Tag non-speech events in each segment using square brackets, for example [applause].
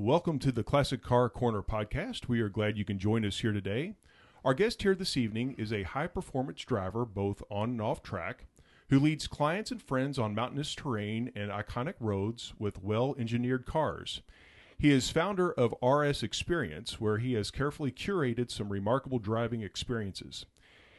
Welcome to the Classic Car Corner podcast. We are glad you can join us here today. Our guest here this evening is a high performance driver, both on and off track, who leads clients and friends on mountainous terrain and iconic roads with well engineered cars. He is founder of RS Experience, where he has carefully curated some remarkable driving experiences.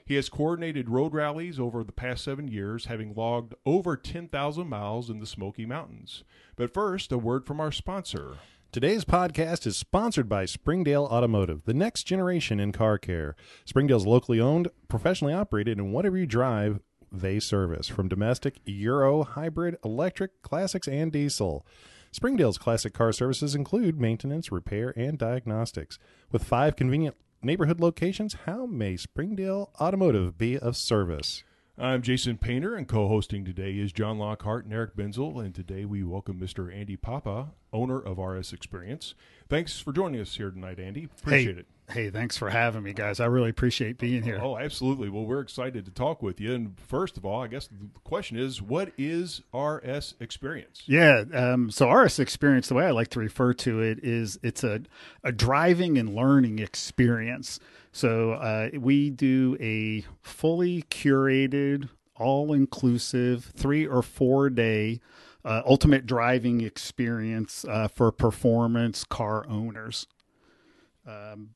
He has coordinated road rallies over the past seven years, having logged over 10,000 miles in the Smoky Mountains. But first, a word from our sponsor. Today's podcast is sponsored by Springdale Automotive, the next generation in car care. Springdale's locally owned, professionally operated, and whatever you drive, they service from domestic, Euro, hybrid, electric, classics, and diesel. Springdale's classic car services include maintenance, repair, and diagnostics. With five convenient neighborhood locations, how may Springdale Automotive be of service? I'm Jason Painter, and co hosting today is John Lockhart and Eric Benzel. And today we welcome Mr. Andy Papa, owner of RS Experience. Thanks for joining us here tonight, Andy. Appreciate hey, it. Hey, thanks for having me, guys. I really appreciate being here. Oh, absolutely. Well, we're excited to talk with you. And first of all, I guess the question is what is RS Experience? Yeah. Um, so, RS Experience, the way I like to refer to it is it's a, a driving and learning experience. So, uh, we do a fully curated, all inclusive, three or four day uh, ultimate driving experience uh, for performance car owners. Um,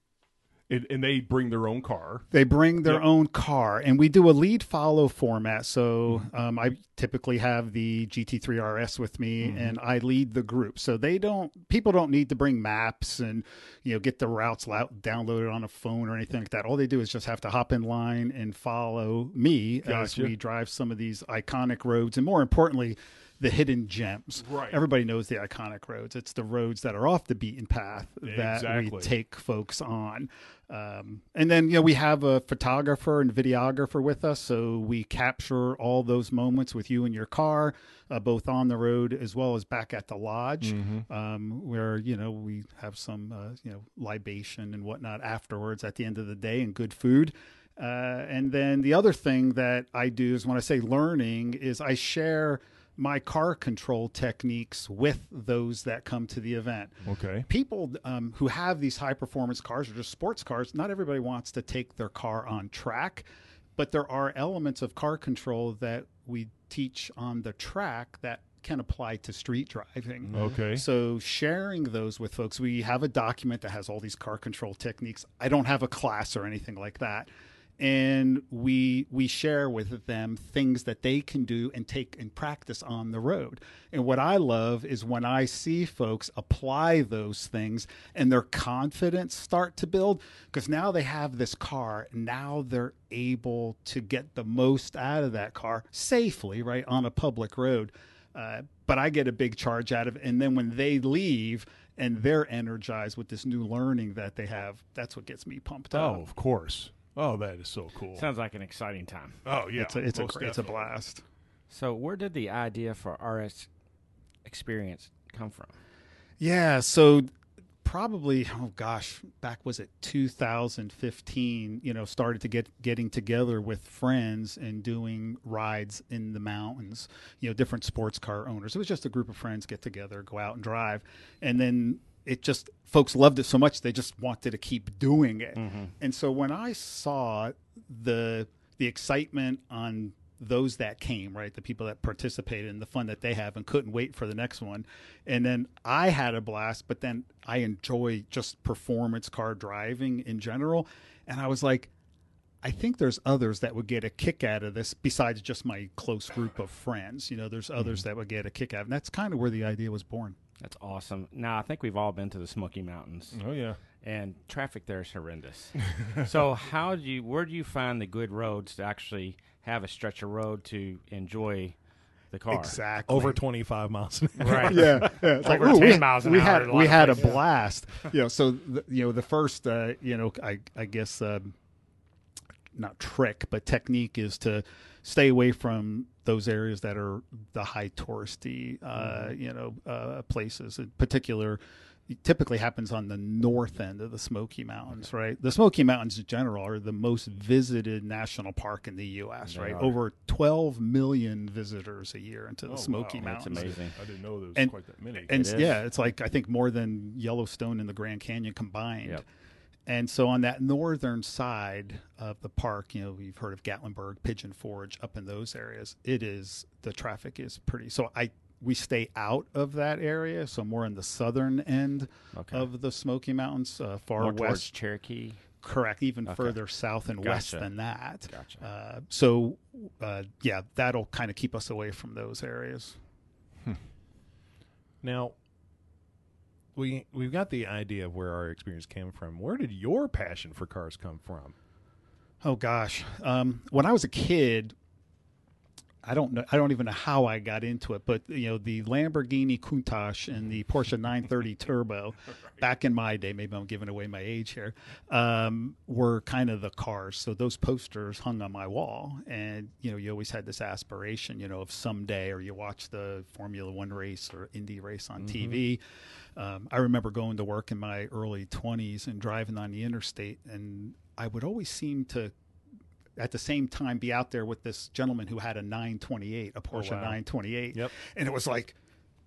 and, and, they bring their own car. They bring their yep. own car, and we do a lead follow format. So mm-hmm. um, I typically have the GT3 RS with me, mm-hmm. and I lead the group. So they don't, people don't need to bring maps and you know get the routes downloaded on a phone or anything like that. All they do is just have to hop in line and follow me gotcha. as we drive some of these iconic roads, and more importantly the hidden gems. Right. Everybody knows the iconic roads. It's the roads that are off the beaten path that exactly. we take folks on. Um, and then you know we have a photographer and videographer with us, so we capture all those moments with you in your car, uh, both on the road as well as back at the lodge, mm-hmm. um, where you know we have some uh, you know libation and whatnot afterwards at the end of the day and good food. Uh, and then the other thing that I do is when I say learning is I share my car control techniques with those that come to the event. Okay. People um, who have these high performance cars or just sports cars, not everybody wants to take their car on track, but there are elements of car control that we teach on the track that can apply to street driving. Okay. So sharing those with folks, we have a document that has all these car control techniques. I don't have a class or anything like that and we we share with them things that they can do and take and practice on the road. And what I love is when I see folks apply those things and their confidence start to build because now they have this car, now they're able to get the most out of that car safely, right, on a public road. Uh, but I get a big charge out of it. And then when they leave, and they're energized with this new learning that they have. That's what gets me pumped up. Oh, of course. Oh, that is so cool. Sounds like an exciting time. Oh yeah, it's a it's a, it's a blast. So, where did the idea for RS experience come from? Yeah, so probably oh gosh, back was it 2015? You know, started to get getting together with friends and doing rides in the mountains. You know, different sports car owners. It was just a group of friends get together, go out and drive, and then it just folks loved it so much they just wanted to keep doing it. Mm-hmm. And so when I saw the the excitement on those that came, right, the people that participated and the fun that they have and couldn't wait for the next one, and then I had a blast, but then I enjoy just performance car driving in general, and I was like. I think there's others that would get a kick out of this besides just my close group of friends. You know, there's others mm-hmm. that would get a kick out, of and that's kind of where the idea was born. That's awesome. Now I think we've all been to the Smoky Mountains. Oh yeah. And traffic there is horrendous. [laughs] so how do you where do you find the good roads to actually have a stretch of road to enjoy the car? Exactly. Over 25 miles. an hour. right. [laughs] yeah. yeah. [laughs] It's like, Over 10 we, miles an we hour. Had, we had a blast. you know, so the, you know the first uh, you know I I guess um, not trick but technique is to stay away from those areas that are the high touristy, uh, mm-hmm. you know, uh, places. In particular, typically happens on the north end of the Smoky Mountains, right? The Smoky Mountains in general are the most visited national park in the U.S., They right? are. Over 12 million visitors a year into the Oh, Smoky wow. That's Mountains. amazing. I didn't know there was And- quite that many. And It is. yeah, it's like I think more than Yellowstone and the Grand Canyon combined. Yep. And so on that northern side of the park, you know, we've heard of Gatlinburg, Pigeon Forge, up in those areas. It is the traffic is pretty. So I we stay out of that area, so more in the southern end Okay. of the Smoky Mountains, uh, far More west. Cherokee. Correct, even Okay. further south and west than that. Gotcha. Uh, so uh, yeah, that'll kind of keep us away from those areas. Now, we we've got the idea of where our experience came from. Where did your passion for cars come from? Oh gosh, um, when I was a kid, I don't know. I don't even know how I got into it, but you know, the Lamborghini Countach and the Porsche 930 [laughs] Turbo, back in my day, maybe I'm giving away my age here, um, were kind of the cars. So those posters hung on my wall, and you know, you always had this aspiration, you know, of someday, or you watch the Formula One race or Indy race on TV. Um, I remember going to work in my early 20s and driving on the interstate, and I would always seem to at the same time be out there with this gentleman who had a 928, a Porsche wow. 928. Yep. And it was like,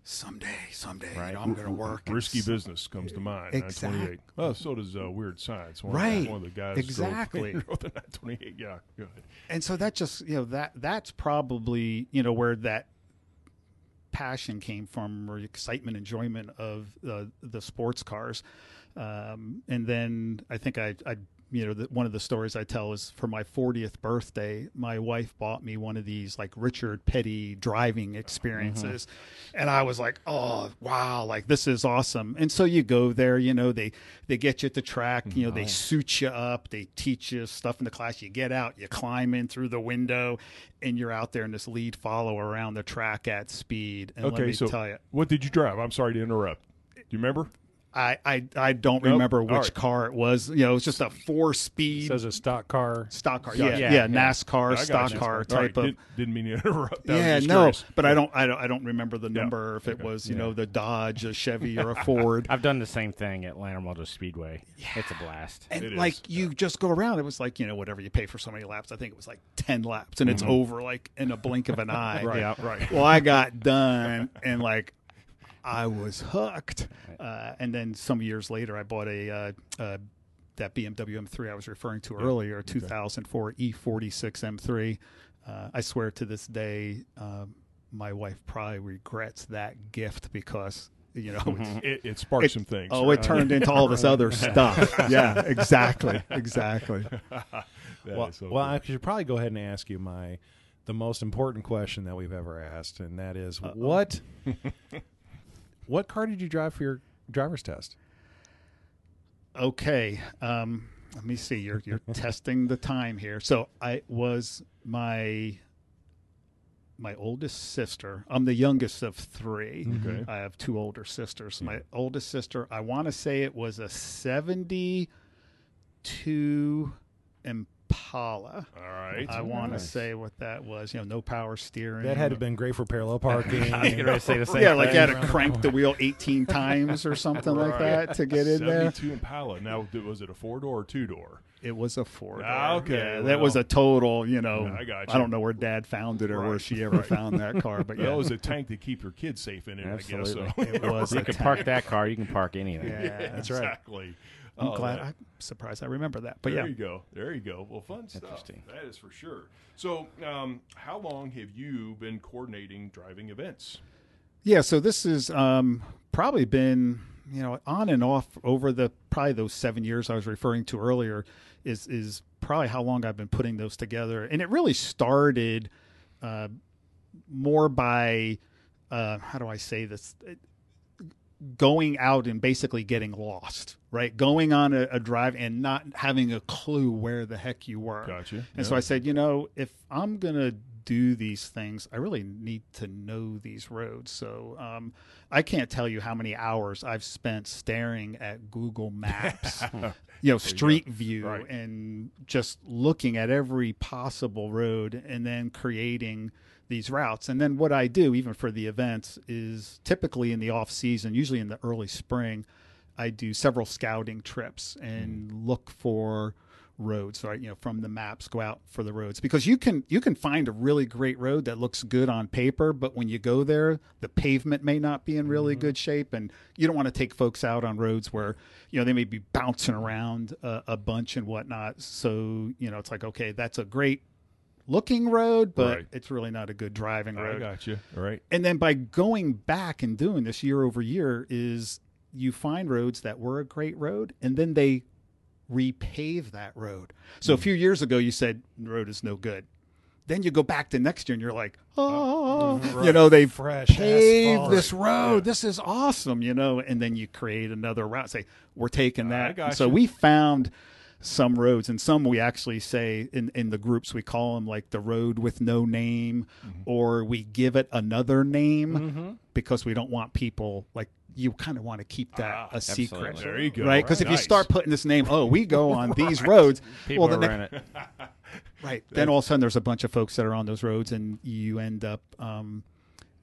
someday, someday, you Right. know, I'm going to work. Risky business comes to mind. Exact- 928. Well, so does uh, Weird Science. One Right. Of, one of the guys drove- Exactly. [laughs] drove the 928. Yeah. Good. And so that just, you know, that that's probably, you know, where that passion came from or excitement, enjoyment of uh, the sports cars. Um, and then I think I, I you know, the, one of the stories I tell is for my 40th birthday, my wife bought me one of these like Richard Petty driving mm-hmm. experiences. And I was like, oh, wow, like this is awesome. And so you go there, you know, they, they get you at the track, you know, they mm-hmm. suit you up, they teach you stuff in the class. You get out, you climb in through the window, and you're out there in this lead follow around the track at speed. And let Okay, me so tell you, what did you drive? I'm sorry to interrupt. Do you remember? I, I, I don't Nope. remember which right. car it was. You know, it was just a four speed It says a stock car. stock car. Yeah, Yeah, yeah, yeah. NASCAR I got stock you. car All type right, of. Did, didn't mean to interrupt. I was yeah, just no, curious. but I don't, I don't, I don't remember the Yeah. number if it was, you Yeah. know, the Dodge, a Chevy, or a [laughs] Ford. I've done the same thing at Lanham Motor Speedway. It's a blast. And It is, like you just go around, it was like you know whatever you pay for so many laps. I think it was like ten laps, and it's Mm-hmm. over like in a blink of an eye. [laughs] Right. Yeah. Right. Well, I got done, and like I was hooked. Uh, and then some years later, I bought a uh, uh, that BMW M3 I was referring to earlier, 2004 E46 M3. Uh, I swear to this day, um, my wife probably regrets that gift because you know. it's- It, it sparked it- some things. Oh, it turned into all this [laughs] other stuff. Yeah, exactly, exactly. [laughs] That Well, so well. I should probably go ahead and ask you my the most important question that we've ever asked, and that is what what car did you drive for your driver's test? Okay, um, let me see. You're you're [laughs] testing the time here. So I was my my oldest sister. I'm the youngest of three. Okay. I have two older sisters. My oldest sister, I want to say it was a 72 Impala. All right. I want to Nice. say what that was. You know, no power steering. That had to have been great for parallel parking. [laughs] I was getting to say the same yeah, like you had to crank the wheel 18 times or something like that to get in there. 72 Impala. Now, was it a four door or two door? It was a four. Ah, okay, Yeah, that was a total. You know, Yeah, I got you. I don't know where Dad found it or where she ever found that car, but [laughs] yeah, That was a tank to keep your kids safe in it, I guess. So. [laughs] it was. You a can tank. park that car. You can park anything. Yeah, that's right. Exactly. I'm Oh, glad. that- I'm surprised I remember that. But there yeah, you go. There you go. Well, fun stuff. Interesting. That is for sure. So, um, how long have you been coordinating driving events? yeah. So this is um, probably been you know on and off over the probably those seven years I was referring to earlier. Is is probably how long I've been putting those together, and it really started uh, more by uh, how do I say this? Going out and basically getting lost, right? Going on a, a drive and not having a clue where the heck you were. Gotcha. And so I said, you know, if I'm going to do these things, I really need to know these roads. So um, I can't tell you how many hours I've spent staring at Google Maps, [laughs] you know, Street View, Right. and just looking at every possible road and then creating these routes. And then what I do, even for the events, is typically in the off season, usually in the early spring, I do several scouting trips and mm. look for roads. Right you know from the maps go out for the roads. Because you can you can find a really great road that looks good on paper but when you go there the pavement may not be in really mm-hmm. good shape. And you don't want to take folks out on roads where you know they may be bouncing around a, a bunch and whatnot. So you know it's like okay that's a great looking road but Right. it's really not a good driving road. I got you. All right. and then by going back and doing this year over year is you find roads that were a great road and then they repave that road so a hmm. few years ago you said the road is no good then you go back to next year and you're like oh, oh. you know they've Fresh paved asphalt. this road this is awesome you know and then you create another route say we're taking that so you. we found some roads and some we actually say in, in the groups we call them like the road with no name Mm-hmm. or we give it another name because we don't want people like you kind of want to keep that a secret absolutely. There you go. right because if you start putting this name oh we go [laughs] on these roads People well are then in it. [laughs] right then all of a sudden there's a bunch of folks that are on those roads and you end up um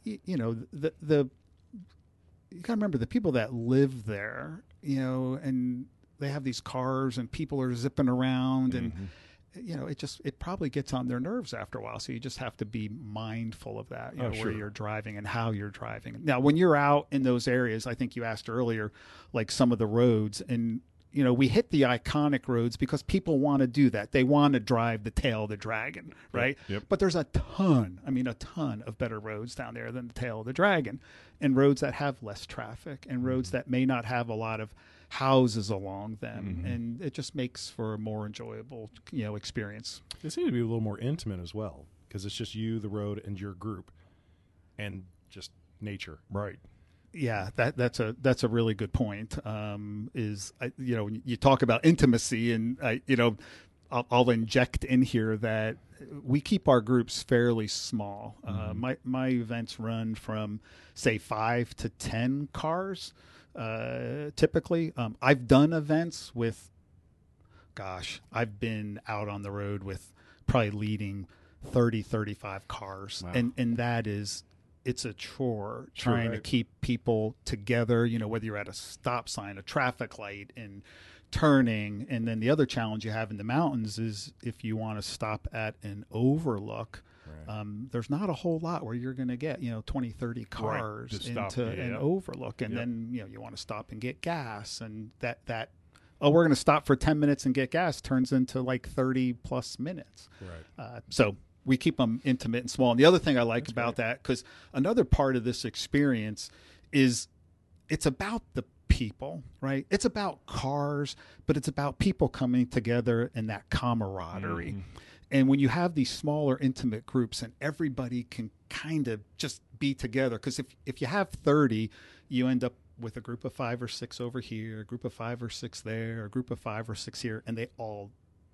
you, you know the the you gotta remember the people that live there you know and they have these cars and people are zipping around and Mm-hmm. you know it just it probably gets on their nerves after a while so you just have to be mindful of that you Oh, know sure. where you're driving and how you're driving now when you're out in those areas i think you asked earlier like some of the roads and you know we hit the iconic roads because people want to do that they want to drive the tail of the dragon right yep. but there's a ton i mean a ton of better roads down there than the tail of the dragon and roads that have less traffic and roads Mm-hmm. that may not have a lot of houses along them and it just makes for a more enjoyable you know experience They seem to be a little more intimate as well because it's just you, the road, and your group, and just nature. Right. Yeah that that's a that's a really good point um is I, you know you talk about intimacy and I you know I'll, I'll inject in here that we keep our groups fairly small. Uh, my my events run from say 5 to 10 cars uh typically. Um I've done events with gosh I've been out on the road with probably leading 30 35 cars. Wow. and and that is it's a chore trying to keep people together you know whether you're at a stop sign a traffic light and turning. And then the other challenge you have in the mountains is if you want to stop at an overlook um, there's not a whole lot where you're going to get you know 20 30 cars stop, into an yeah. overlook. And then you know you want to stop and get gas and that that oh we're going to stop for 10 minutes and get gas turns into like 30 plus minutes. Right. uh, so we keep them intimate and small. And the other thing I like about that, because another part of this experience is it's about the people, right? It's about cars, but it's about people coming together and that camaraderie. Mm-hmm. And when you have these smaller, intimate groups and everybody can kind of just be together, because if, if you have 30, you end up with a group of five or six over here, a group of five or six there, a group of five or six here, and they all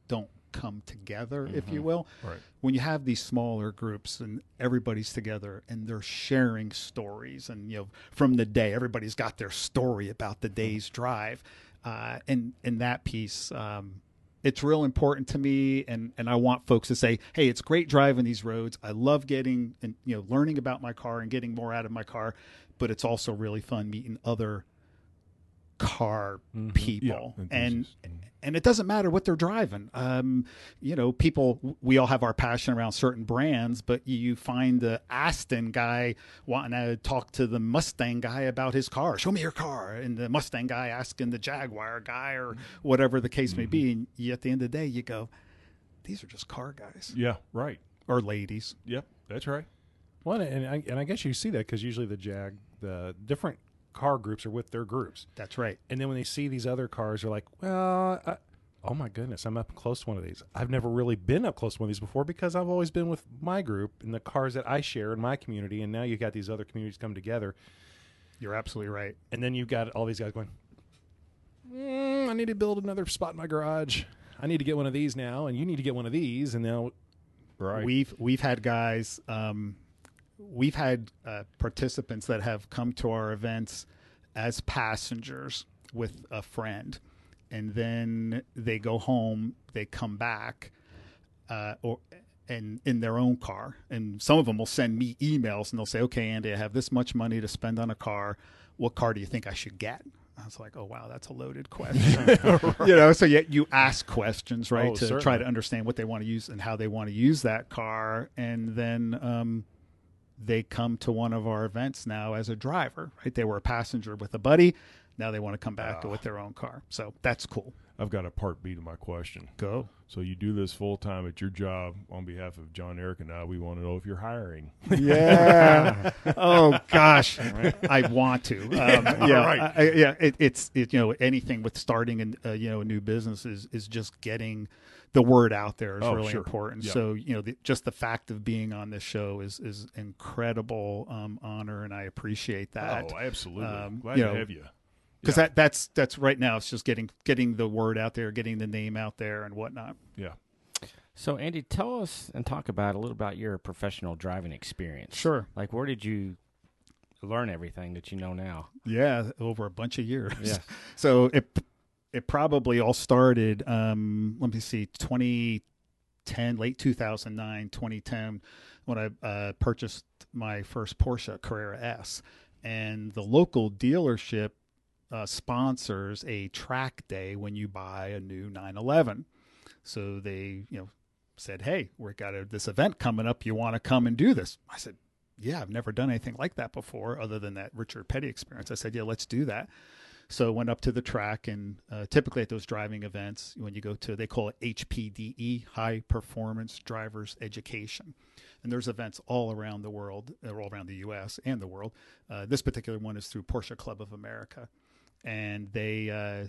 don't come together, if you will. Right. When you have these smaller groups and everybody's together and they're sharing stories, and you know, from the day, everybody's got their story about the day's drive, uh, and and that piece. Um, it's real important to me and, and I want folks to say, Hey, it's great driving these roads. I love getting and you know, learning about my car and getting more out of my car, but it's also really fun meeting other car people. Yeah, and and it doesn't matter what they're driving. Um you know people we all have our passion around certain brands but you find the aston guy wanting to talk to the mustang guy about his car. Show me your car. And the mustang guy asking the jaguar guy or whatever the case may be. And you, at the end of the day you go these are just car guys. Yeah. Right. or ladies. Yep. That's right. Well, and I, and I guess you see that because usually the Jag, the different car groups are with their groups, that's right and then when they see these other cars, they're like, "Well, I, oh my goodness, I'm up close to one of these. I've never really been up close to one of these before because I've always been with my group and the cars that I share in my community, and now you've got these other communities come together, you're absolutely right and then you've got all these guys going, mm, I need to build another spot in my garage. I need to get one of these now, and you need to get one of these, and now Right. We've we've had guys, um, we've had uh, participants that have come to our events as passengers with a friend, and then they go home, they come back, uh, or and in their own car, and some of them will send me emails and they'll say, "Okay, Andy, I have this much money to spend on a car. What car do you think I should get?" I was like, oh wow, that's a loaded question. [laughs] [laughs] You know, so you you ask questions right Oh, to try to understand what they want to use and how they want to use that car, and then um, they come to one of our events now as a driver. Right, they were a passenger with a buddy. Now they want to come back with their own car. So that's cool. I've got a part B to my question. Go. So you do this full time at your job on behalf of John Eric and I. We want to know if you're hiring. Yeah. [laughs] oh gosh, I want to. [laughs] Um, yeah, right. I- yeah. It, it's it, you know anything with starting an uh, you know a new business is is just getting the word out there is Oh, really sure. important. Yeah. So you know the, just the fact of being on this show is is incredible um, honor, and I appreciate that. oh, absolutely. um, Glad you to know, have you. because Yeah. that that's that's right now. It's just getting getting the word out there, getting the name out there, and whatnot. Yeah. So, Andy, tell us and talk about a little about your professional driving experience. Sure. Like, where did you learn everything that you know now? Yeah, over a bunch of years. Yeah. [laughs] So it it probably all started. Um, let me see, 2010, late 2009, 2010, when I uh, purchased my first Porsche Carrera S, and the local dealership uh, sponsors a track day when you buy a new 911. So they, you know, said, "Hey, we got a, this event coming up. You want to come and do this?" I said, "Yeah, I've never done anything like that before, other than that Richard Petty experience." I said, "Yeah, let's do that." So went up to the track, and uh, typically at those driving events, when you go to, they call it HPDE, High Performance Drivers Education, and there's events all around the world, or all around the U.S. and the world. Uh, this particular one is through Porsche Club of America, and they uh,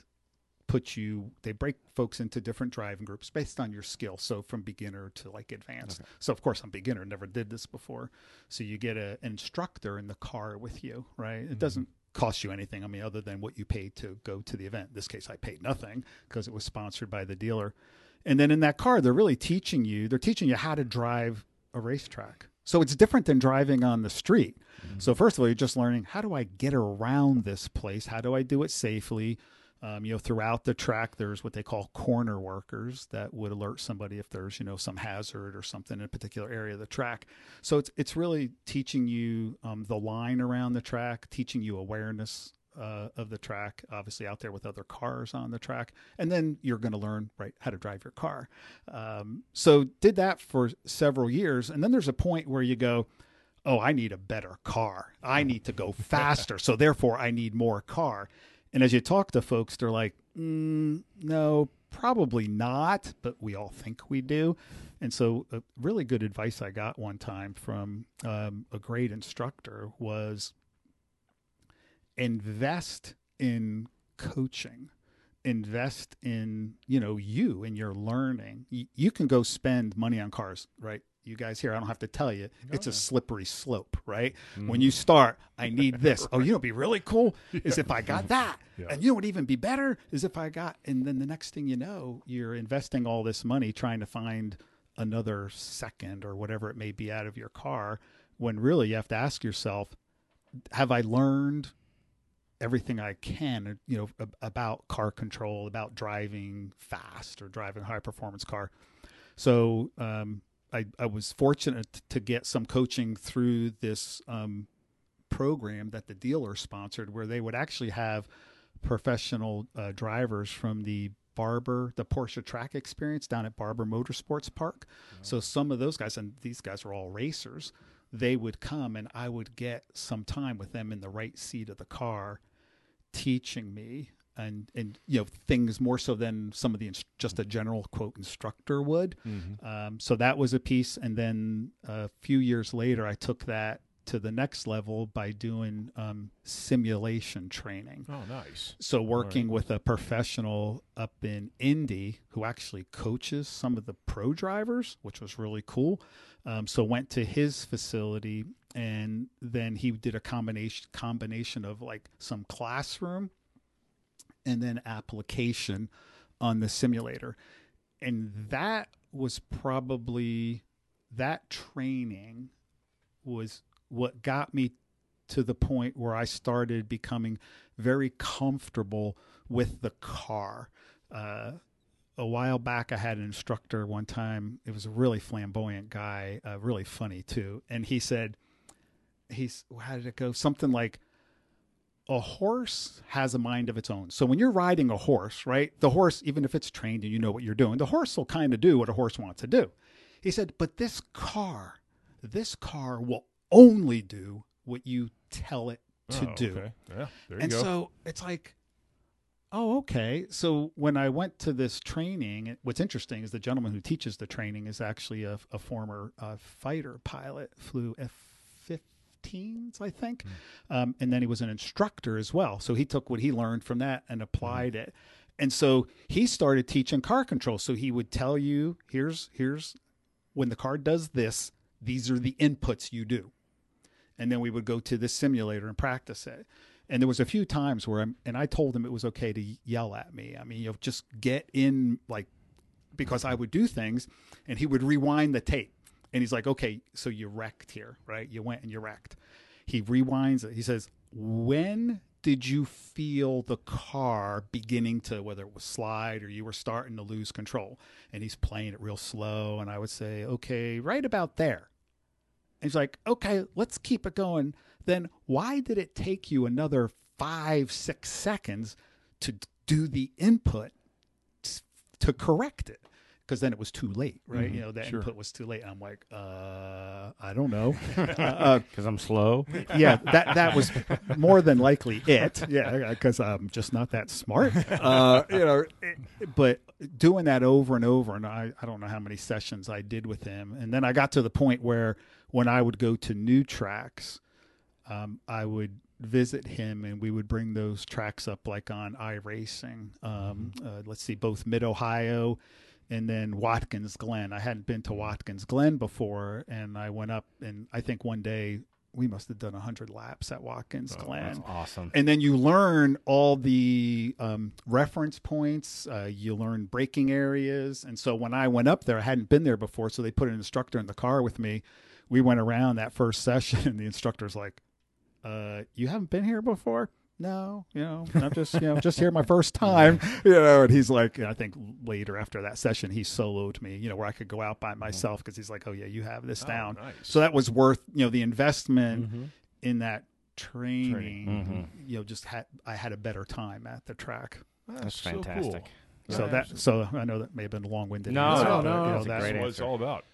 put you they break folks into different driving groups based on your skill. So from beginner to like advanced. So of course i'm beginner never did this before. So you get a, an instructor in the car with you right? It doesn't cost you anything i mean other than what you paid to go to the event. In this case i paid nothing because it was sponsored by the dealer. And then in that car they're really teaching you they're teaching you how to drive a racetrack. So it's different than driving on the street. Mm-hmm. So first of all you're just learning how do i get around this place? How do i do it safely um, you know, throughout the track, there's what they call corner workers that would alert somebody if there's, you know, some hazard or something in a particular area of the track. So it's it's really teaching you um, the line around the track, teaching you awareness uh, of the track, obviously out there with other cars on the track, and then you're going to learn right how to drive your car. Um, so did that for several years, and then there's a point where you go, oh, I need a better car. I need to go [laughs] faster. so therefore, I need more car. And as you talk to folks, they're like, mm, no, probably not, but we all think we do. And so, a really good advice I got one time from um, a great instructor was invest in coaching. Invest in you know you and your learning. You, you can go spend money on cars right you guys here i don't have to tell you it's a slippery slope right? When you start i need [laughs] this. Oh you know what'd be really cool? [laughs] Is if i got that. Yeah. and you know would even be better? Is if i got and then the next thing you know you're investing all this money trying to find another second or whatever it may be out of your car when really you have to ask yourself have i learned everything I can, you know, about car control, about driving fast or driving a high performance car. So um, I, I was fortunate to get some coaching through this um, program that the dealer sponsored, where they would actually have professional uh, drivers from the Barber, the Porsche track experience down at Barber Motorsports Park. So some of those guys, and these guys are all racers, they would come and I would get some time with them in the right seat of the car, teaching me and and you know things more so than some of the ins- just a general quote instructor would. Um, so that was a piece, and then a few years later, I took that to the next level by doing um, simulation training. Oh, nice. So working with a professional up in Indy who actually coaches some of the pro drivers, which was really cool. Um, so went to his facility and then he did a combination combination of like some classroom and then application on the simulator. And that was probably that training was what got me to the point where I started becoming very comfortable with the car. Uh, a while back, I had an instructor one time. It was a really flamboyant guy, uh, really funny too. And he said, "He's how did it go? Something like." A horse has a mind of its own. So when you're riding a horse, right? The horse, even if it's trained and you know what you're doing, the horse will kind of do what a horse wants to do. He said, but this car, this car will only do what you tell it to Oh, do. Okay. Yeah. There you And go. so it's like, oh, okay. So when I went to this training, what's interesting is the gentleman who teaches the training is actually a, a former uh, fighter pilot, flew F 15s, I think. Um, and then he was an instructor as well. So he took what he learned from that and applied it. And so he started teaching car control. So he would tell you, here's, here's when the car does this, these are the inputs you do and then we would go to the simulator and practice it. And there was a few times where I'm, and I told him it was okay to yell at me. I mean, you know, just get in like, because I would do things, and he would rewind the tape, and he's like, okay, so you wrecked here, right? You went and you wrecked. He rewinds it. He says, when did you feel the car beginning to whether it was slide or you were starting to lose control? And he's playing it real slow, and I would say, okay, right about there. And he's like, okay, let's keep it going. Then why did it take you another five, six seconds to do the input to correct it? Because then it was too late, right? You know, that sure. input was too late. I'm like, uh, I don't know. [laughs] uh, Because I'm slow. [laughs] yeah, that that was more than likely it. Yeah, because I'm just not that smart. [laughs] Uh, you know, it- but doing that over and over, and I, I don't know how many sessions I did with him, and then I got to the point where when I would go to new tracks, um, I would visit him, and we would bring those tracks up like on iRacing. Um, uh, let's see, both Mid Ohio and then Watkins Glen. I hadn't been to Watkins Glen before, and I went up, and I think one day we must have done 100 laps at Watkins Glen. That's awesome. And then you learn all the um, reference points. Uh, you learn braking areas. And so when I went up there, I hadn't been there before. So they put an instructor in the car with me. We went around that first [laughs] session, and the instructor's like, uh, "You haven't been here before." No, you know, I'm just, you know, just here my first time, [laughs] you know. And he's like, I think later after that session, he soloed me, you know, where I could go out by mm-hmm. myself because he's like, oh yeah, you have this oh, down. nice. So that was worth, you know, the investment mm-hmm. in that training. Training. Mm-hmm. You know, just had I had a better time at the track. That's so cool. fantastic. So that, so I know that may have been a long-winded. No, answer, no, but, no, you know, that's That's what it's all about.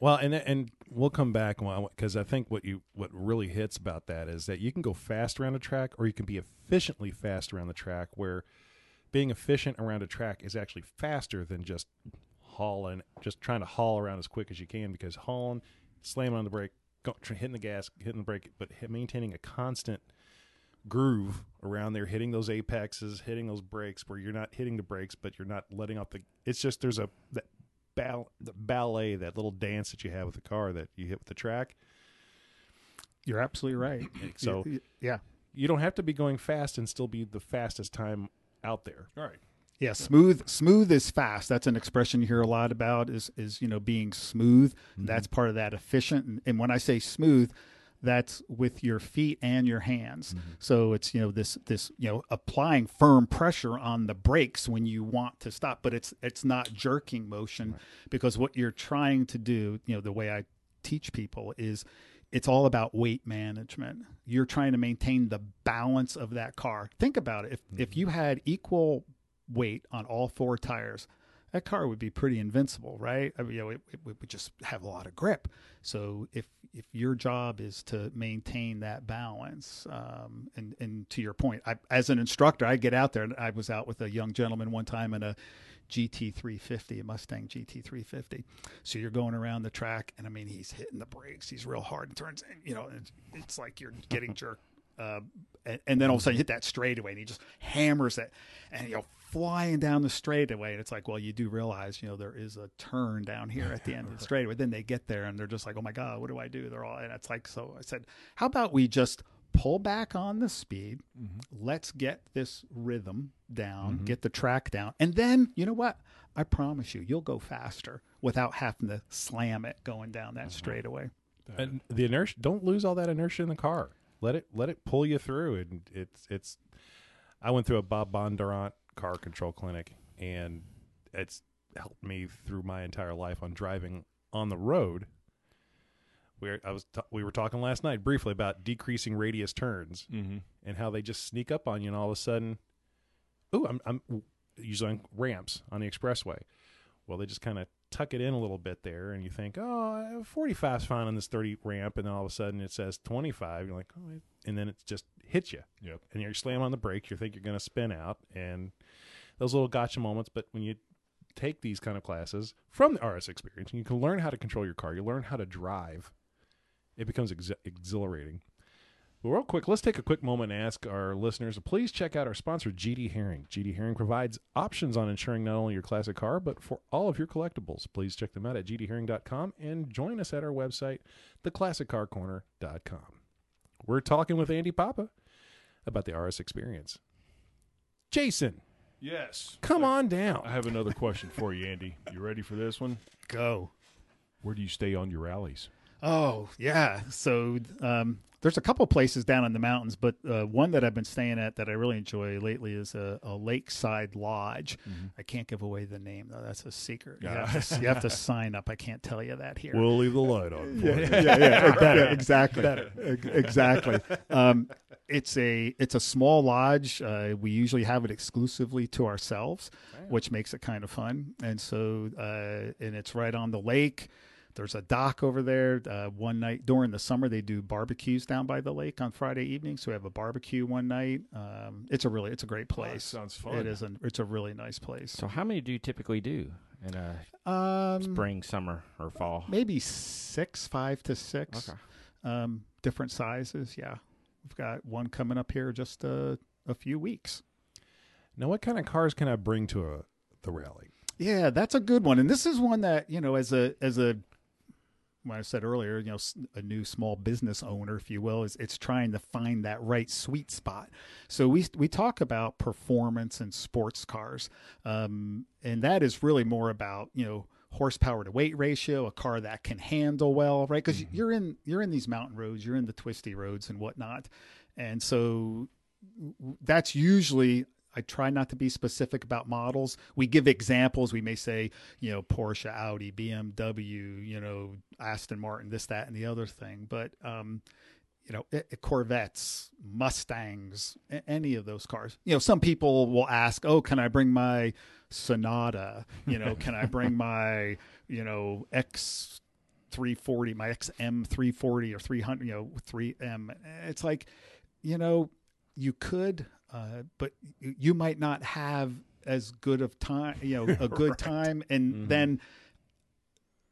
Well, and and we'll come back because I think what you what really hits about that is that you can go fast around a track or you can be efficiently fast around the track. Where being efficient around a track is actually faster than just hauling, just trying to haul around as quick as you can. Because hauling, slamming on the brake, hitting the gas, hitting the brake, but maintaining a constant groove around there, hitting those apexes, hitting those brakes where you're not hitting the brakes, but you're not letting off the. It's just there's a that ball, the ballet, that little dance that you have with the car that you hit with the track. You're absolutely right. [clears throat] So- Y- y- yeah, You don't have to be going fast and still be the fastest time out there. All right. yeah. Smooth, smooth is fast. That's an expression you hear a lot about. Is is you know being smooth. Mm-hmm. That's part of that efficient. And, and when I say smooth, that's with your feet and your hands. Mm-hmm. So it's you know this this you know applying firm pressure on the brakes when you want to stop, but it's it's not jerking motion because what you're trying to do, you know, the way I teach people is it's all about weight management. You're trying to maintain the balance of that car. Think about it. If if mm-hmm. you had equal weight on all four tires, that car would be pretty invincible, right? I mean, you know, it, it would just have a lot of grip. So if if your job is to maintain that balance, um, and and to your point, I, as an instructor, I get out there and I was out with a young gentleman one time in a GT350, a Mustang GT350. So you're going around the track, and I mean, he's hitting the brakes, he's real hard, and turns, you know, it's, it's like you're getting jerked. Uh, and, and then all of a sudden you hit that straightaway, and he just hammers it, and you know, flying down the straightaway. And it's like, well, you do realize, you know, there is a turn down here at the end of the [laughs] straightaway. Then they get there, and they're just like, oh my god, what do I do? They're all, and it's like, so I said, how about we just pull back on the speed. Mm-hmm. Let's get this rhythm down, mm-hmm. get the track down. And then, you know what? I promise you, you'll go faster without having to slam it going down that uh-huh. straightaway. And the inertia, don't lose all that inertia in the car. Let it let it pull you through. And it's it's. I went through a Bob Bondurant car control clinic, and it's helped me through my entire life on driving on the road we were, I was t- we were talking last night briefly about decreasing radius turns Mm-hmm. and how they just sneak up on you, and all of a sudden, ooh, I'm I'm usually on ramps on the expressway. Well, they just kind of tuck it in a little bit there, and you think, oh, 45 is fine on this 30 ramp, and then all of a sudden it says 25. You're like, oh, and then it just hits you, Yep. and you slam on the brakes. You think you're going to spin out, and those little gotcha moments. But when you take these kind of classes from the RS experience, and you can learn how to control your car, you learn how to drive. It becomes ex- exhilarating. Well, real quick, let's take a quick moment and ask our listeners to please check out our sponsor, GD Herring. GD Herring provides options on insuring not only your classic car, but for all of your collectibles. Please check them out at gdherring.com and join us at our website, theclassiccarcorner.com. We're talking with Andy Papa about the RS experience. Jason, Yes. come on down. I have another question for you, Andy. You ready for this one? Go. Where do you stay on your rallies? Oh yeah. So um, there's a couple places down in the mountains, but uh, one that I've been staying at that I really enjoy lately is a, a lakeside lodge. I can't give away the name though; that's a secret. You, have to, you have to sign up. I can't tell you that here. We'll leave the light on. yeah, yeah, yeah, [laughs] yeah, exactly, Ex- exactly. Um, it's a it's a small lodge. Uh, we usually have it exclusively to ourselves, which makes it kind of fun. And so, uh, and it's right on the lake. There's a dock over there. Uh, one night during the summer, they do barbecues down by the lake on Friday evening. So we have a barbecue one night. Um, it's a really it's a great place. sounds fun. It is. A, it's a really nice place. So how many do you typically do in a Um, spring, summer, or fall? maybe six, five to six. Okay. um, different sizes. Yeah, we've got one coming up here just a, a few weeks. Now, what kind of cars can I bring to a the rally? Yeah, that's a good one, and this is one that you know, as a as a when I said earlier, you know, a new small business owner, if you will, is it's trying to find that right sweet spot. So we we talk about performance and sports cars, um, and that is really more about you know horsepower to weight ratio, a car that can handle well, right? Because you're in you're in these mountain roads, you're in the twisty roads and whatnot, and so that's usually I try not to be specific about models. We give examples. We may say, you know, Porsche, Audi, BMW, you know, Aston Martin, this, that, and the other thing. But, um, you know, eh, eh, Corvettes, Mustangs, any of those cars. You know, some people will ask, "Oh, can I bring my Sonata? You know, can I bring [laughs] my, you know, X 340, my XM 340 or 300, you know, 3M?" It's like, you know, you could, uh, but you, you might not have as good of time, you know, [laughs] a good time, and then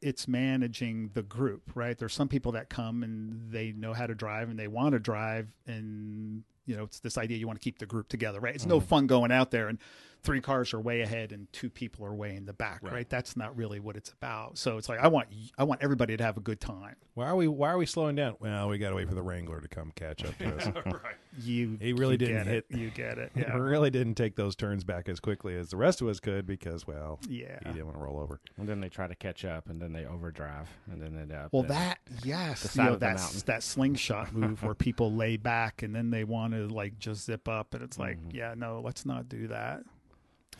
it's managing the group, right? There's some people that come and they know how to drive and they want to drive, and you know, it's this idea you want to keep the group together, right? It's no fun going out there and three cars are way ahead and two people are way in the back, right? That's not really what it's about. So it's like I want I want everybody to have a good time. Why are we Why are we slowing down? Well, we got to wait for the Wrangler to come catch up to us. [laughs] right. You He really you didn't get hit- it. You get it. He [laughs] Yeah. really didn't take those turns back as quickly as the rest of us could because, well, Yeah. he didn't want to roll over. And then they try to catch up, and then they overdrive, and then they end up. Well, that yes, the you know, of the that's that slingshot move where people lay back and then they want to like just zip up, and it's like, Mhm. yeah, no, let's not do that.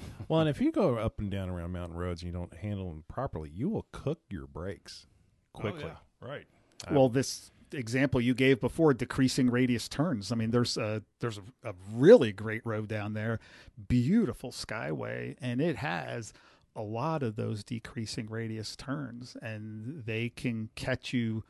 [laughs] Well, and if you go up and down around mountain roads and you don't handle them properly, you will cook your brakes quickly. Oh, yeah. Right. I- well, this example you gave before, decreasing radius turns. I mean, there's a there's a, a really great road down there, beautiful skyway, and it has a lot of those decreasing radius turns, and they can catch you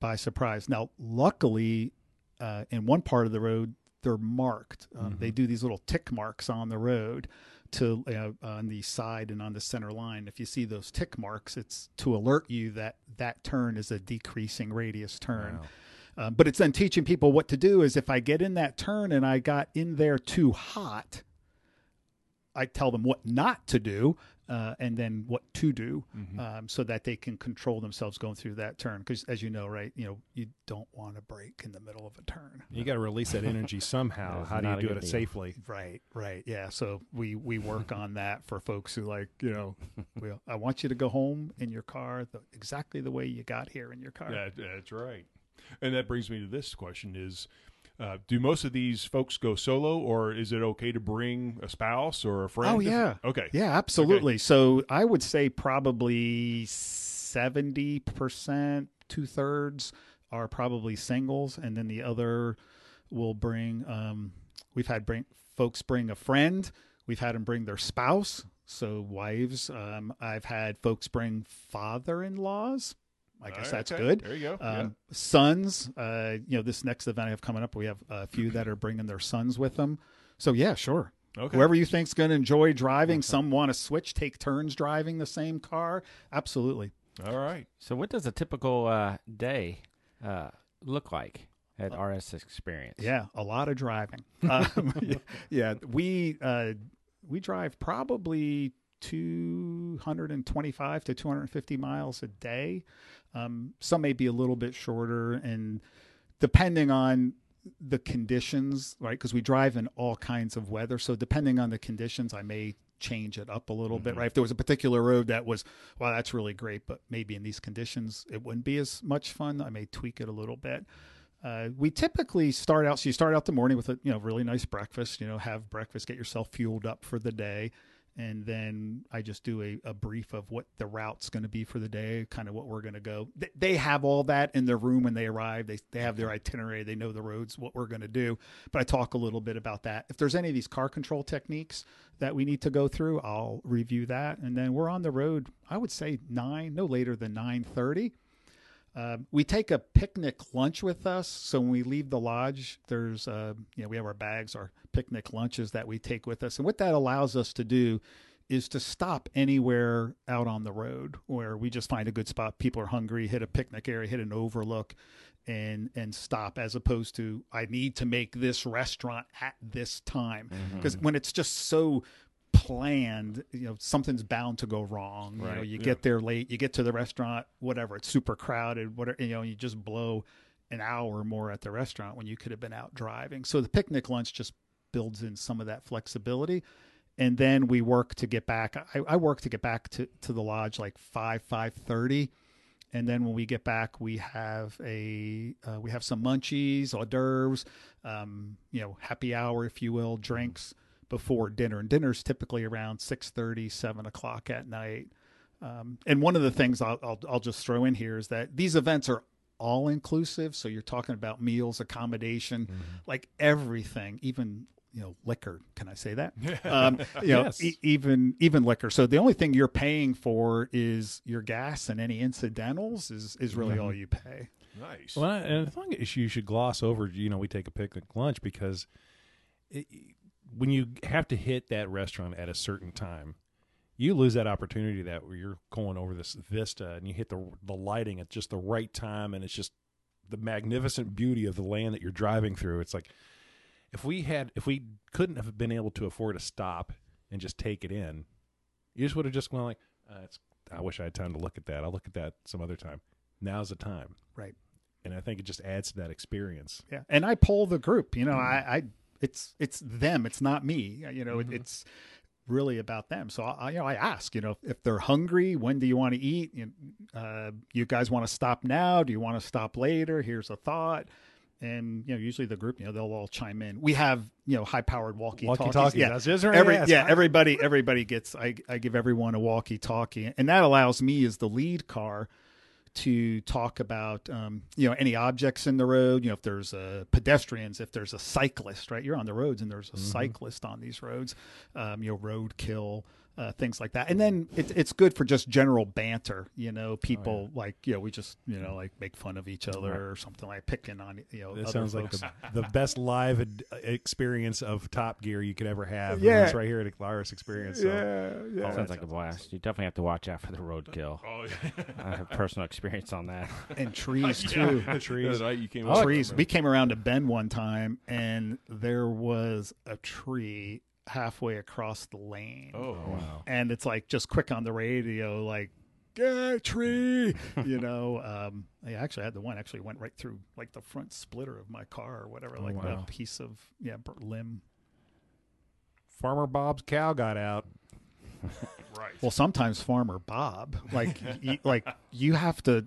by surprise. Now, luckily, uh, in one part of the road, they're marked. Um, They do these little tick marks on the road to uh, on the side and on the center line. If you see those tick marks, it's to alert you that that turn is a decreasing radius turn. Wow. Um, but it's then teaching people what to do. Is if I get in that turn and I got in there too hot, I tell them what not to do, uh, and then what to do, um, so that they can control themselves going through that turn. Because as you know, right, you know, you don't want to brake in the middle of a turn. You got to release that energy [laughs] somehow. That's How do you do it deal. safely? Right, right, yeah. So we we work on [laughs] that for folks who like, you know, we, I want you to go home in your car the, exactly the way you got here in your car. Yeah, that's right. And that brings me to this question: Is uh, do most of these folks go solo, or is it okay to bring a spouse or a friend? Oh yeah. Okay. Yeah, absolutely. So I would say probably seventy percent two thirds are probably singles, and then the other will bring. Um, we've had bring folks bring a friend. We've had them bring their spouse, so wives. Um, I've had folks bring father-in-laws. I guess All right, that's okay. good. There you go. Um, Sons, uh, you know, this next event I have coming up, we have a few that are bringing their sons with them. So yeah, sure. Okay. Whoever you think's going to enjoy driving, some want to switch, take turns driving the same car. Absolutely. All right. So, what does a typical uh, day uh, look like at RS Experience? Yeah, a lot of driving. [laughs] um, [laughs] yeah, we uh, we drive probably 225 to 250 miles a day. Um, some may be a little bit shorter, and depending on the conditions, right? Because we drive in all kinds of weather. So depending on the conditions, I may change it up a little bit, right? If there was a particular road that was, wow, that's really great, but maybe in these conditions it wouldn't be as much fun, I may tweak it a little bit. Uh, we typically start out. So you start out the morning with a you know really nice breakfast. You know, have breakfast, get yourself fueled up for the day, and then I just do a, a brief of what the route's going to be for the day, kind of what we're going to go. They, they, have all that in their room when they arrive. They, they have their itinerary, they know the roads, what we're going to do. But I talk a little bit about that. If there's any of these car control techniques that we need to go through, I'll review that. And then we're on the road, I would say nine, no later than 930 um, we take a picnic lunch with us, so when we leave the lodge, there's uh, you know we have our bags, our picnic lunches that we take with us, and what that allows us to do is to stop anywhere out on the road where we just find a good spot. People are hungry, hit a picnic area, hit an overlook, and and stop as opposed to I need to make this restaurant at this time because mm-hmm. when it's just so planned you know something's bound to go wrong. You know you Yeah. get there late you get to the restaurant whatever it's super crowded whatever you know you just blow an hour more at the restaurant when you could have been out driving. So the picnic lunch just builds in some of that flexibility. And then we work to get back i, I work to get back to, to the lodge like 5 5.30 and then when we get back we have a uh, we have some munchies hors d'oeuvres um, you know happy hour if you will drinks before dinner and dinner's typically around 6.30 7 o'clock at night. Um, and one of the things I'll, I'll, I'll just throw in here is that these events are all inclusive so you're talking about meals accommodation like everything even you know liquor. Can i say that? [laughs] Um, you know Yes. e- even even liquor. So the only thing you're paying for is your gas and any incidentals is is really all you pay. Nice. Well, and I think you should gloss over. You know, we take a picnic lunch because it, when you have to hit that restaurant at a certain time, you lose that opportunity that where you're going over this vista and you hit the the lighting at just the right time, and it's just the magnificent beauty of the land that you're driving through. It's like if we had if we couldn't have been able to afford a stop and just take it in, you just would have just gone like, uh, it's, I wish I had time to look at that. I'll look at that some other time. Now's the time right and I think it just adds to that experience. yeah and i poll the group you know i i it's it's them it's not me you know it, it's really about them. So I, you know i ask you know if they're hungry when do you want to eat? You, uh, you guys want to stop now? Do you want to stop later? Here's a thought. And you know usually the group you know they'll all chime in. We have you know high powered walkie talkies Walkie-talkies. yeah just right. Every, Yes. yeah everybody everybody gets I, I give everyone a walkie talkie and that allows me as the lead car to talk about um, you know any objects in the road. You know if there's uh, pedestrians if there's a cyclist right? You're on the roads and there's a cyclist on these roads. Um, you know roadkill uh, things like that and then it, it's good for just general banter you know people like you know we just you know like make fun of each other or something like picking on you know That other sounds like the, [laughs] the best live ad- experience of Top Gear you could ever have. Yeah. it's right here at RS Experience. So. yeah yeah Sounds like a blast. You definitely have to watch out for the roadkill. oh, [laughs] I have personal experience on that. and trees [laughs] too yeah. trees. The night you came Oh, trees. We came around a bend one time, and there was a tree halfway across the lane. Oh, Wow. And it's like just quick on the radio, like, yeah, tree. [laughs] you know, um, I actually had the one actually went right through like the front splitter of my car or whatever, like wow. a piece of yeah bur- limb. Farmer Bob's cow got out. [laughs] right. Well, sometimes Farmer Bob, like, [laughs] y- like you have to,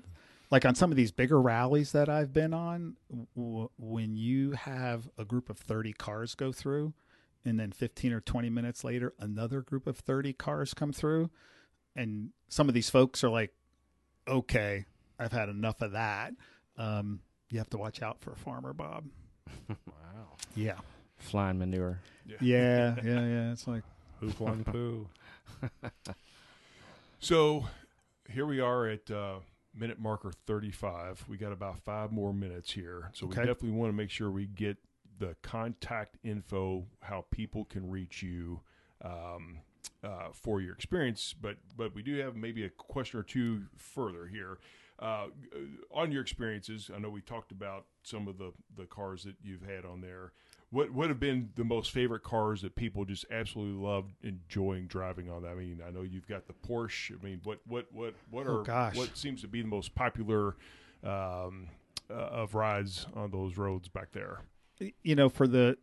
like on some of these bigger rallies that I've been on, w- when you have a group of thirty cars go through, and then fifteen or twenty minutes later, another group of thirty cars come through, and some of these folks are like, okay. I've had enough of that. Um, you have to watch out for Farmer Bob. [laughs] Wow. Yeah, Flying manure. yeah, yeah, [laughs] yeah. It's like Poo flung poo. [laughs] So here we are at uh, minute marker 35. We got about five more minutes here. So Okay. we definitely want to make sure we get the contact info, how people can reach you um, uh, for your experience. But but we do have maybe a question or two further here. Uh, on your experiences, I know we talked about some of the, the cars that you've had on there. What what have been the most favorite cars that people just absolutely loved enjoying driving on? I mean, I know you've got the Porsche. I mean, what what what what Oh, are gosh. what seems to be the most popular um, uh, of rides on those roads back there? You know for the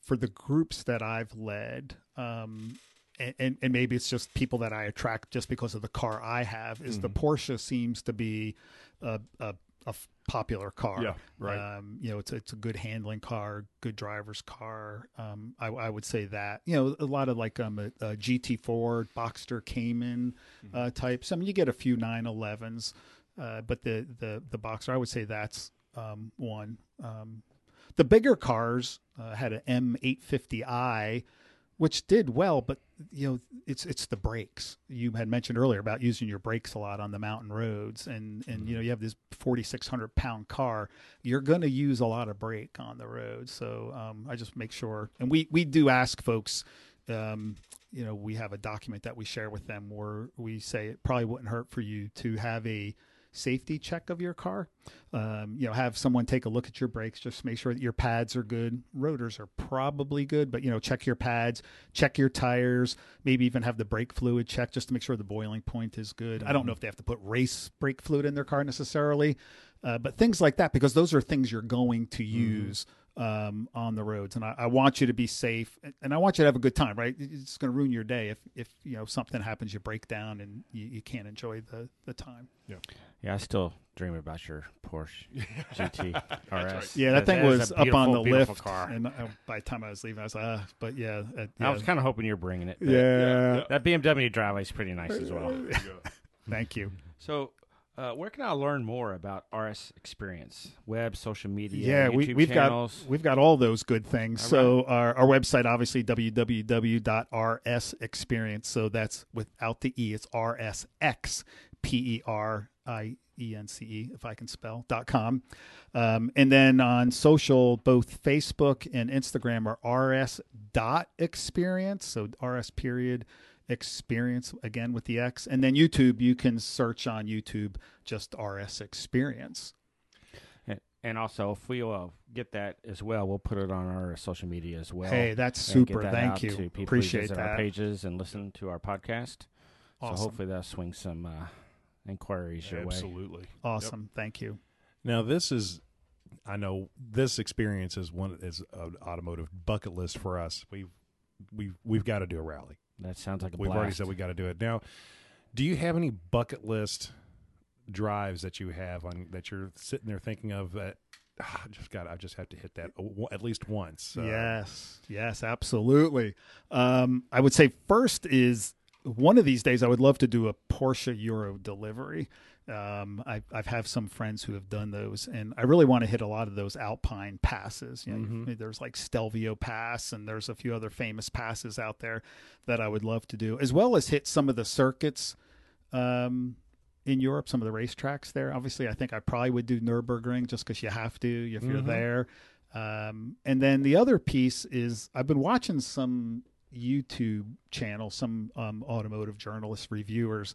for the groups that I've led, um, and, and and maybe it's just people that I attract just because of the car I have. Is the Porsche seems to be a a popular car. Yeah, right. Um, you know, it's a, it's a good handling car, good driver's car. Um, I, I would say that. You know, a lot of like um a, a GT4, Boxster, Cayman uh, types. I mean, you get a few 911s, uh, but the the the Boxster, I would say that's um, one. Um, the bigger cars uh, had an M850i, which did well, but you know it's it's the brakes. You had mentioned earlier about using your brakes a lot on the mountain roads, and and you know you have this 4,600 pound car. You're going to use a lot of brake on the road, so um, I just make sure. And we we do ask folks. Um, you know, we have a document that we share with them where we say it probably wouldn't hurt for you to have a safety check of your car. Um, you know, have someone take a look at your brakes, just make sure that your pads are good. Rotors are probably good, but you know, check your pads, check your tires, maybe even have the brake fluid checked just to make sure the boiling point is good. I don't know if they have to put race brake fluid in their car necessarily, uh, but things like that because those are things you're going to use. Um, on the roads, and I, I want you to be safe, and- and I want you to have a good time. Right? It's going to ruin your day if, if you know something happens, you break down, and you, you can't enjoy the the time. Yeah, yeah. I still dream about your Porsche [laughs] GT RS. Yeah, that That's- thing that is was up on the beautiful, beautiful lift, car. and uh, by the time I was leaving, I was like, uh, but yeah, uh, I was kind of hoping you were bringing it. but yeah. That BMW driveway is pretty nice as well. There you go. [laughs] Thank you. So, uh, where can I learn more about RS Experience? Web, social media, Yeah, YouTube we, we've channels. got we've got all those good things. All so our, our website, obviously www.rs experience. So that's without the e. It's rsx p e r i e n c e if I can spell dot com. Um, and then on social, both Facebook and Instagram are rs dot experience. So rs period experience again with the X. And then YouTube, you can search on YouTube just RS experience. And- And also, if we uh, get that as well, we'll put it on our social media as well. Hey, that's super. that Thank you. To people Appreciate visit that. our pages and listen to our podcast. Awesome. So hopefully that'll swing some uh, inquiries your way. Absolutely. Awesome. Thank you. Now this is, I know this experience is one is an automotive bucket list for us. We've we've we've got to do a rally. That sounds like a We've blast. already said we got to do it. Now, do you have any bucket list drives that you have on that you're sitting there thinking of that? "Ah, I just got. I just have to hit that at least once. Uh, yes. Yes. Absolutely. Um, I would say first is one of these days I would love to do a Porsche Euro delivery. Um, I, I've have some friends who have done those, and I really want to hit a lot of those Alpine passes. You know, there's like Stelvio Pass, and there's a few other famous passes out there that I would love to do, as well as hit some of the circuits um, in Europe, some of the racetracks there. Obviously, I think I probably would do Nurburgring just because you have to if you're Mhm. there. Um, and then the other piece is I've been watching some YouTube channels, some um, automotive journalists, reviewers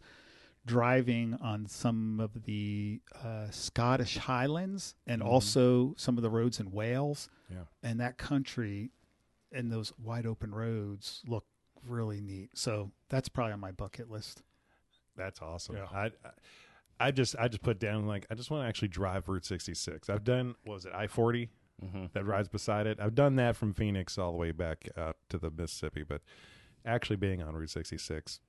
driving on some of the uh, Scottish Highlands and Mhm. also some of the roads in Wales. Yeah. And that country and those wide open roads look really neat. So that's probably on my bucket list. That's awesome. Yeah. I, I I just I just put down like I just want to actually drive Route 66. I've done what was it I 40 hmm that rides beside it. I've done that from Phoenix all the way back out to the Mississippi, but actually being on Route 66,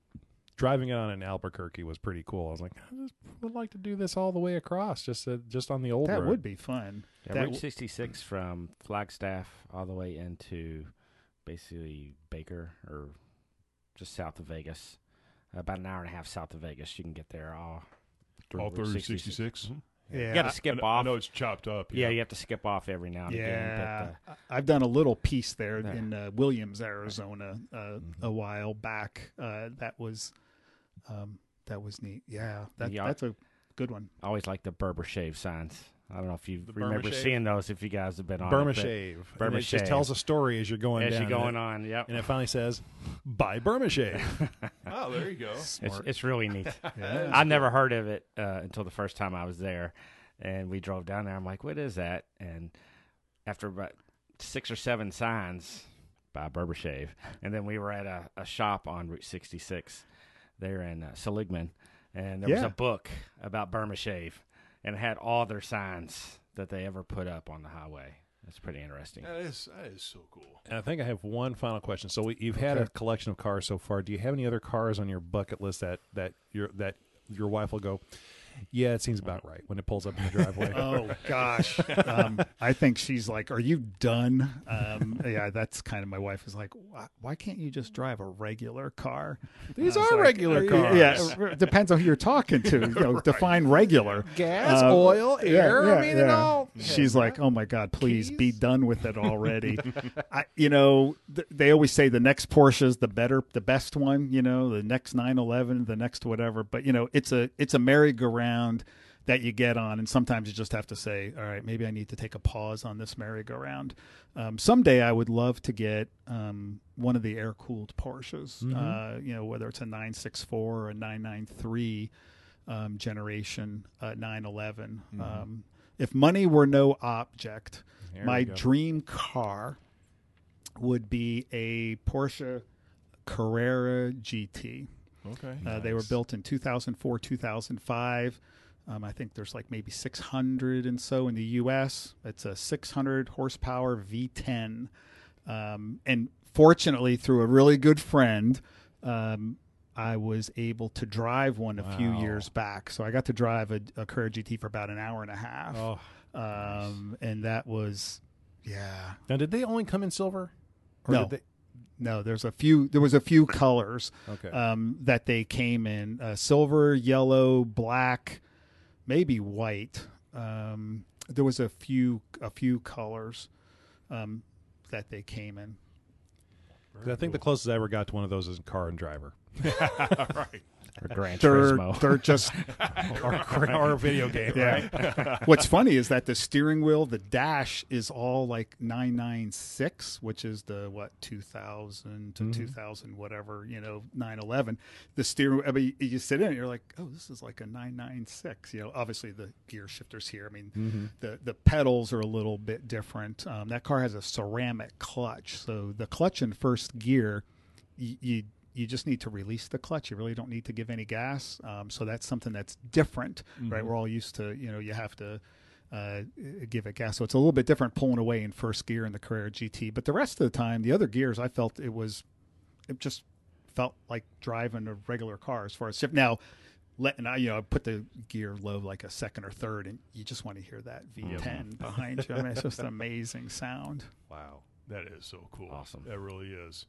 driving it on in Albuquerque was pretty cool. I was like, I just would like to do this all the way across, just uh, just on the old that road. would be fun. Yeah, That Route w- 66 from Flagstaff all the way into basically Baker or just south of Vegas. About an hour and a half south of Vegas. You can get there all All Route through 66. 66. Yeah, You got to skip I off. know it's chopped up. yeah, you have to skip off every now and again. Yeah, But, uh, I- I've done a little piece there Yeah. in uh, Williams, Arizona, uh, Mm-hmm. a while back. Uh, that was um, that was neat. Yeah, that, Yeah. that's a good one. I always like the Burma shave signs. I don't know if you remember shave? seeing those. If you guys have been on Burma it, Shave. Burma it Shave. just tells a story as you're going As down. you're going it, on, yep. And it finally says, buy Burma Shave. [laughs] Oh, there you go. It's, it's really neat. [laughs] Yeah. I never heard of it uh, until the first time I was there, and we drove down there. I'm like, "What is that?" And after about six or seven signs, by Burma Shave, and then we were at a, a shop on Route 66 there in uh, Seligman, and there was a book about Burma Shave, and it had all their signs that they ever put up on the highway. That's pretty interesting. That is that is so cool. And I think I have one final question. So we, you've had a collection of cars so far. Do you have any other cars on your bucket list that that your that your wife will go? Yeah, it seems about right when it pulls up in the driveway. [laughs] Oh gosh, um, I think she's like, "Are you done?" Um, yeah, that's kind of my wife is like, why, "Why can't you just drive a regular car?" These are like, regular cars. Yeah, it depends on who you're talking to. You know, [laughs] define regular. Gas, Uh, oil, air. yeah, I mean, it all. She's like, "Oh my God, please be done with it already." [laughs] I, you know, th- they always say the next Porsche is the better, the best one. You know, the next 911, the next whatever. But you know, it's a it's a merry-go-round that you get on, and sometimes you just have to say, "All right, maybe I need to take a pause on this merry-go-round." Um, someday, I would love to get um, one of the air-cooled Porsches. Uh, you know, whether it's a 964 or a 993 um, generation uh, 911. Um, if money were no object, There my dream car would be a Porsche Carrera GT. Okay. Uh, they were built in 2004, 2005. Um, I think there's like maybe 600 and so in the U.S. It's a 600 horsepower V10, um, and fortunately, through a really good friend, um, I was able to drive one a few years back. So I got to drive a, a Carrera GT for about an hour and a half, Oh, um, and that was, yeah. now did they only come in silver? Or No. did No, there's a few. There was a few colors? Okay. um, that they came in: uh, silver, yellow, black, maybe white. Um, there was a few a few colors um, that they came in. I think the closest I ever got to one of those is Car and Driver. [laughs] right. Or Gran They're Turismo. [laughs] they're just [laughs] or, [laughs] or video game. yeah. What's funny is that the steering wheel, the dash is all like 996, which is the what 2000 to 2000 whatever, you know, 911. The steering I mean you sit in it you're like, "Oh, this is like a 996." You know, obviously the gear shifters here. I mean, the the pedals are a little bit different. Um, that car has a ceramic clutch. So the clutch in first gear you, you you just need to release the clutch. You really don't need to give any gas. Um, so that's something that's different, right? We're all used to, you know, you have to uh, give it gas. So it's a little bit different pulling away in first gear in the Carrera GT. But the rest of the time, the other gears, I felt it was, it just felt like driving a regular car as far as shift. Now, letting I, you know, I put the gear low like a second or third, and you just want to hear that V10 behind you. I [laughs] mean, it's just an amazing sound. Wow. That is so cool. Awesome. That really is.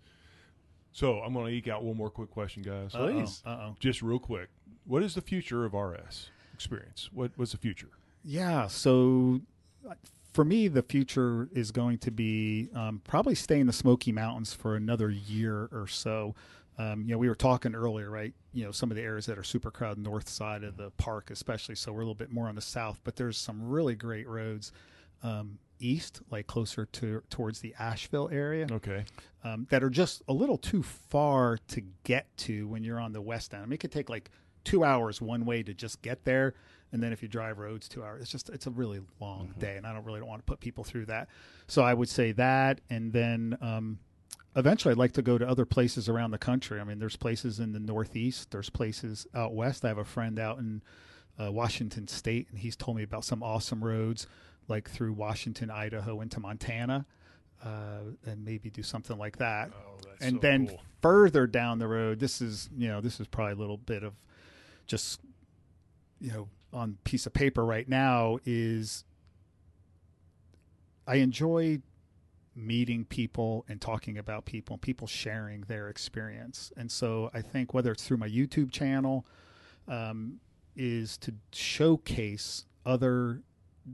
So I'm going to eke out one more quick question, guys. Please. Uh oh. Just real quick. What is the future of RS experience? What What's the future? Yeah. So uh, for me, the future is going to be um, probably stay in the Smoky Mountains for another year or so. Um, you know, we were talking earlier, right? You know, some of the areas that are super crowded, north side of the park, especially. So we're a little bit more on the south, but there's some really great roads um, east, like closer to towards the Asheville area Okay. um, that are just a little too far to get to when you're on the west end. I mean, it could take like two hours one way to just get there, and then if you drive roads, two hours. It's just it's a really long day, and I don't really don't want to put people through that. So I would say that, and then um, eventually I'd like to go to other places around the country. I mean, there's places in the Northeast, there's places out west. I have a friend out in uh, Washington State, and he's told me about some awesome roads like through Washington, Idaho, into Montana, uh, and maybe do something like that. Oh, that's and so then cool. further down the road, this is you know this is probably a little bit of just you know on piece of paper right now is I enjoy meeting people and talking about people and people sharing their experience. And so I think whether it's through my YouTube channel, um, is to showcase other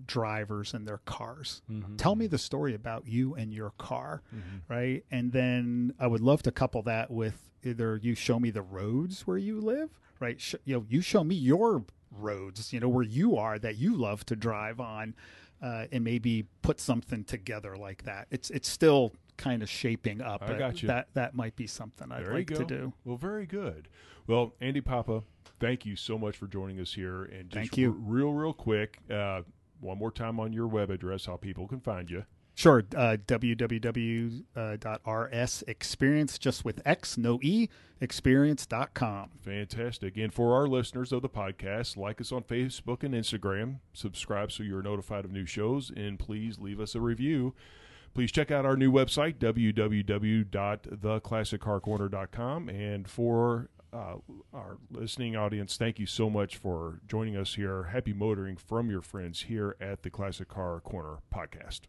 drivers and their cars. Mm-hmm. Tell me the story about you and your car, Mm-hmm. right? And then I would love to couple that with either you show me the roads where you live, right? Sh- you know, you show me your roads, you know, where you are that you love to drive on, uh, and maybe put something together like that. It's it's still kind of shaping up. I got you. That that might be something I'd There like to do. Well, very good. Well, Andy Papa, thank you so much for joining us here. And just Thank you. r- real, real quick, uh, one more time on your web address, how people can find you. Sure. Uh, www.rs experience just with X, no E, experience.com. Fantastic. And for our listeners of the podcast, like us on Facebook and Instagram, subscribe so you're notified of new shows, and please leave us a review. Please check out our new website, www.theclassiccarcorner.com. And for uh, our listening audience, thank you so much for joining us here. Happy motoring from your friends here at the Classic Car Corner podcast.